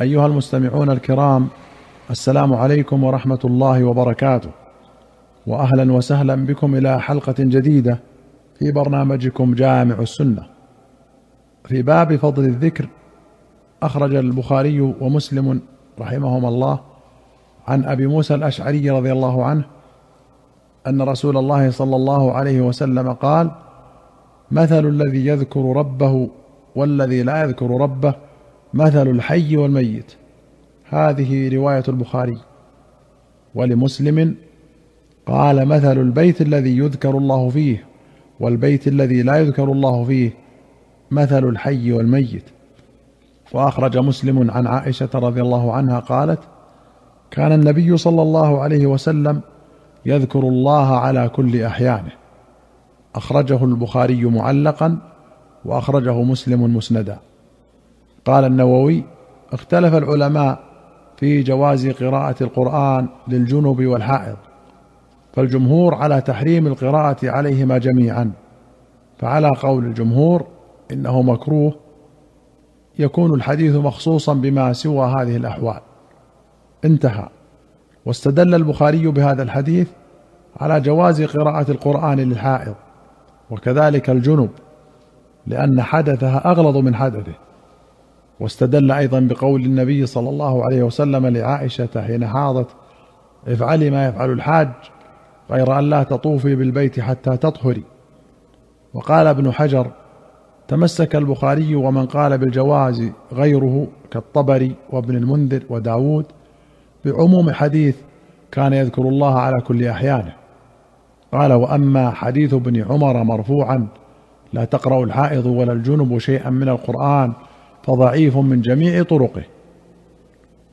أيها المستمعون الكرام السلام عليكم ورحمة الله وبركاته. واهلا وسهلا بكم إلى حلقة جديدة في برنامجكم جامع السنة. في باب فضل الذكر أخرج البخاري ومسلم رحمهما الله عن أبي موسى الأشعري رضي الله عنه أن رسول الله صلى الله عليه وسلم قال مثل الذي يذكر ربه والذي لا يذكر ربه مثل الحي والميت. هذه رواية البخاري. ولمسلم قال مثل البيت الذي يذكر الله فيه والبيت الذي لا يذكر الله فيه مثل الحي والميت. واخرج مسلم عن عائشة رضي الله عنها قالت كان النبي صلى الله عليه وسلم يذكر الله على كل أحيانه. أخرجه البخاري معلقا وأخرجه مسلم مسندا. قال النووي اختلف العلماء في جواز قراءة القرآن للجنب والحائض فالجمهور على تحريم القراءة عليهما جميعا فعلى قول الجمهور إنه مكروه يكون الحديث مخصوصا بما سوى هذه الأحوال. انتهى. واستدل البخاري بهذا الحديث على جواز قراءة القرآن للحائض وكذلك الجنب لأن حدثها أغلظ من حدثه. واستدل أيضا بقول النبي صلى الله عليه وسلم لعائشة حين حاضت افعلي ما يفعل الحاج غير أن لا تطوفي بالبيت حتى تطهري. وقال ابن حجر تمسك البخاري ومن قال بالجواز غيره كالطبري وابن المنذر وداود بعموم حديث كان يذكر الله على كل أحيانه. قال وأما حديث ابن عمر مرفوعا لا تقرأ الحائض ولا الجنب شيئا من القرآن فضعيف من جميع طرقه.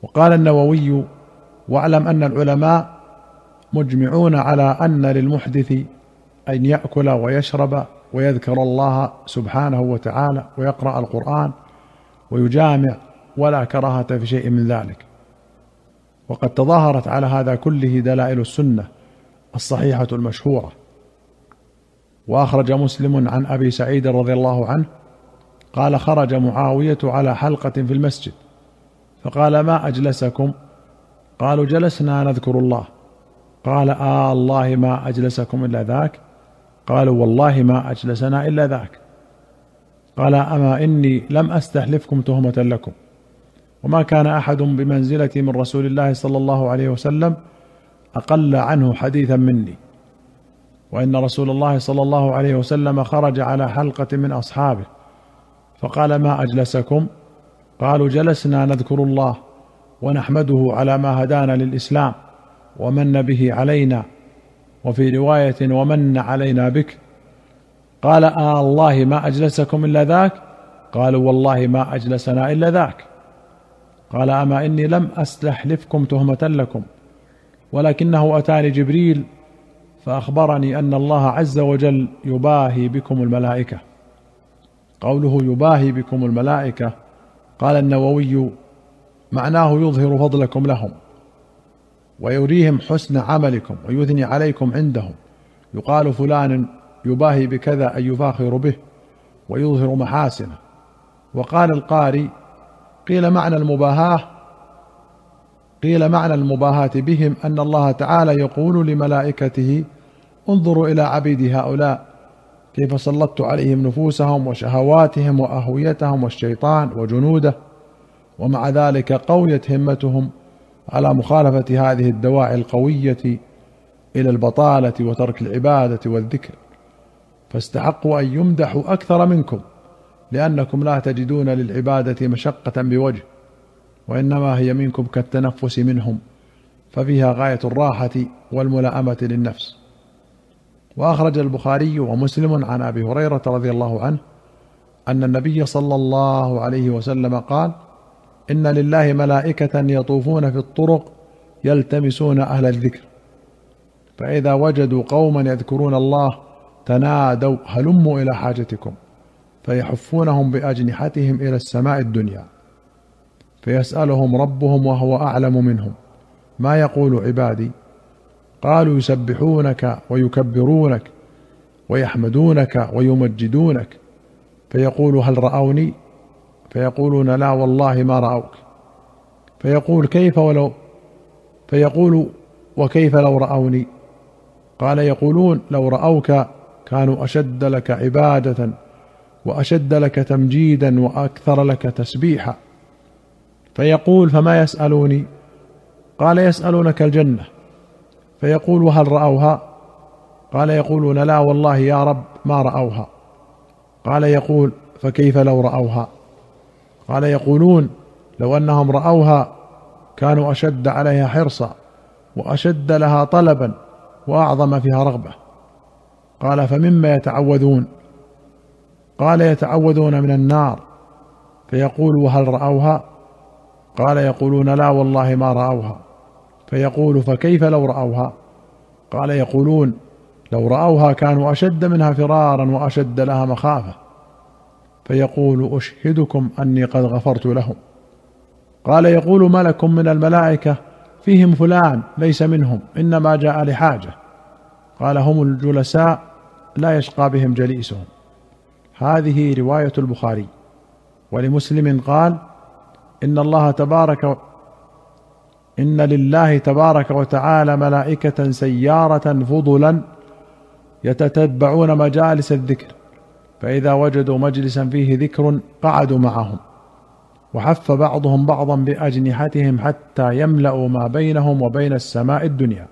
وقال النووي واعلم أن العلماء مجمعون على أن للمحدث أن يأكل ويشرب ويذكر الله سبحانه وتعالى ويقرأ القرآن ويجامع ولا كراهة في شيء من ذلك وقد تظاهرت على هذا كله دلائل السنة الصحيحة المشهورة. وأخرج مسلم عن أبي سعيد رضي الله عنه قال خرج معاوية على حلقة في المسجد. فقال ما أجلسكم؟ قالوا جلسنا نذكر الله. قال آه الله ما أجلسكم إلا ذاك. قالوا والله ما أجلسنا إلا ذاك. قال أما إني لم أستحلفكم تهمة لكم. وما كان أحد بمنزلتي من رسول الله صلى الله عليه وسلم أقل عنه حديثا مني. وإن رسول الله صلى الله عليه وسلم خرج على حلقة من أصحابه. فقال ما أجلسكم؟ قالوا جلسنا نذكر الله ونحمده على ما هدانا للإسلام ومن به علينا وفي رواية ومن علينا بك. قال آه الله ما أجلسكم إلا ذاك؟ قالوا والله ما أجلسنا إلا ذاك. قال أما إني لم أستحلفكم تهمة لكم ولكنه أتاني جبريل فأخبرني أن الله عز وجل يباهي بكم الملائكة. قوله يباهي بكم الملائكة. قال النووي معناه يظهر فضلكم لهم ويريهم حسن عملكم ويثني عليكم عندهم. يقال فلان يباهي بكذا أي يفاخر به ويظهر محاسنه. وقال القاري قيل معنى المباهاة قيل معنى المباهاة بهم أن الله تعالى يقول لملائكته انظروا إلى عبيد هؤلاء كيف سلطت عليهم نفوسهم وشهواتهم وأهويتهم والشيطان وجنوده. ومع ذلك قويت همتهم على مخالفة هذه الدواعي القوية إلى البطالة وترك العبادة والذكر. فاستحقوا أن يمدحوا أكثر منكم لأنكم لا تجدون للعبادة مشقة بوجه وإنما هي منكم كالتنفس منهم ففيها غاية الراحة والملائمة للنفس. وأخرج البخاري ومسلم عن أبي هريرة رضي الله عنه أن النبي صلى الله عليه وسلم قال إن لله ملائكة يطوفون في الطرق يلتمسون أهل الذكر فإذا وجدوا قوما يذكرون الله تنادوا هلموا إلى حاجتكم فيحفونهم بأجنحتهم إلى السماء الدنيا فيسألهم ربهم وهو أعلم منهم ما يقول عبادي قالوا يسبحونك ويكبرونك ويحمدونك ويمجدونك فيقول هل رأوني؟ فيقولون لا والله ما رأوك. فيقول كيف ولو؟ فيقول وكيف لو رأوني؟ قال يقولون لو رأوك كانوا أشد لك عبادة وأشد لك تمجيدا وأكثر لك تسبيحا. فيقول فما يسألوني؟ قال يسألونك الجنة. فيقول وهل رأوها؟ قال يقولون لا والله يا رب ما رأوها. قال يقول فكيف لو رأوها؟ قال يقولون لو أنهم رأوها كانوا أشد عليها حرصا وأشد لها طلبا وأعظم فيها رغبة. قال فمما يتعوذون؟ قال يتعوذون من النار. فيقول وهل رأوها؟ قال يقولون لا والله ما رأوها. فيقول فكيف لو رأوها؟ قال يقولون لو رأوها كانوا أشد منها فرارا وأشد لها مخافة. فيقول أشهدكم أني قد غفرت لهم. قال يقول ملك من الملائكة فيهم فلان ليس منهم إنما جاء لحاجة. قال هم الجلساء لا يشقى بهم جليسهم. هذه رواية البخاري. ولمسلم قال إن الله تبارك إن لله تبارك وتعالى ملائكة سيارة فضلا يتتبعون مجالس الذكر فإذا وجدوا مجلسا فيه ذكر قعدوا معهم وحف بعضهم بعضا بأجنحتهم حتى يملأوا ما بينهم وبين السماء الدنيا.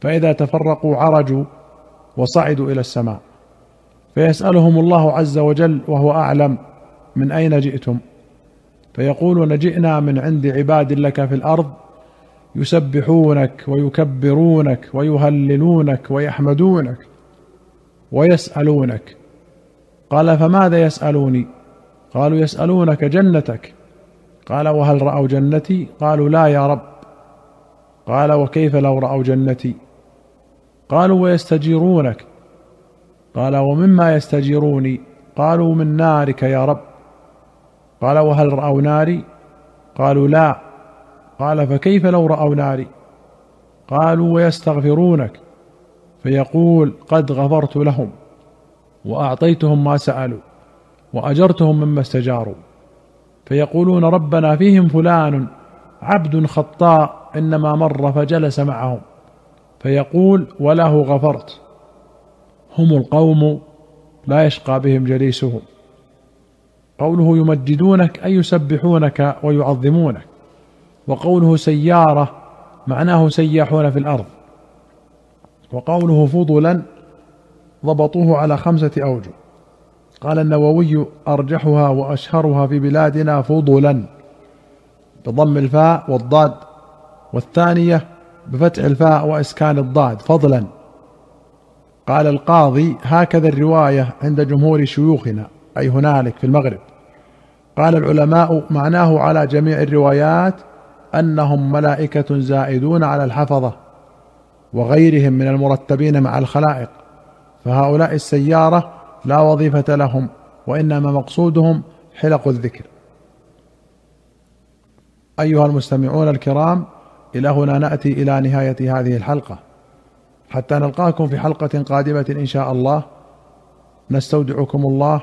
فإذا تفرقوا عرجوا وصعدوا إلى السماء. فيسألهم الله عز وجل وهو أعلم من أين جئتم؟ فيقولون جئنا من عند عباد لك في الأرض يسبحونك ويكبرونك ويهللونك ويحمدونك ويسألونك. قال فماذا يسألوني؟ قالوا يسألونك جنتك. قال وهل رأوا جنتي؟ قالوا لا يا رب. قال وكيف لو رأوا جنتي؟ قالوا ويستجيرونك. قال ومما يستجيروني؟ قالوا من نارك يا رب. قال وهل رأوا ناري؟ قالوا لا. قال فكيف لو رأوا ناري؟ قالوا ويستغفرونك. فيقول قد غفرت لهم وأعطيتهم ما سألوا وأجرتهم مما استجاروا. فيقولون ربنا فيهم فلان عبد خطاء إنما مر فجلس معهم. فيقول وله غفرت. هم القوم لا يشقى بهم جليسهم. قوله يمجدونك أي يسبحونك ويعظمونك. وقوله سيارة معناه سياحون في الأرض. وقوله فضلا ضبطوه على خمسة أوجه. قال النووي أرجحها وأشهرها في بلادنا فضلا. بضم الفاء والضاد. والثانية بفتح الفاء وإسكان الضاد فضلا. قال القاضي هكذا الرواية عند جمهور شيوخنا. أي هنالك في المغرب. قال العلماء معناه على جميع الروايات أنهم ملائكة زائدون على الحفظة وغيرهم من المرتبين مع الخلائق فهؤلاء السيارة لا وظيفة لهم وإنما مقصودهم حلق الذكر. أيها المستمعون الكرام إلى هنا نأتي إلى نهاية هذه الحلقة. حتى نلقاكم في حلقة قادمة إن شاء الله. نستودعكم الله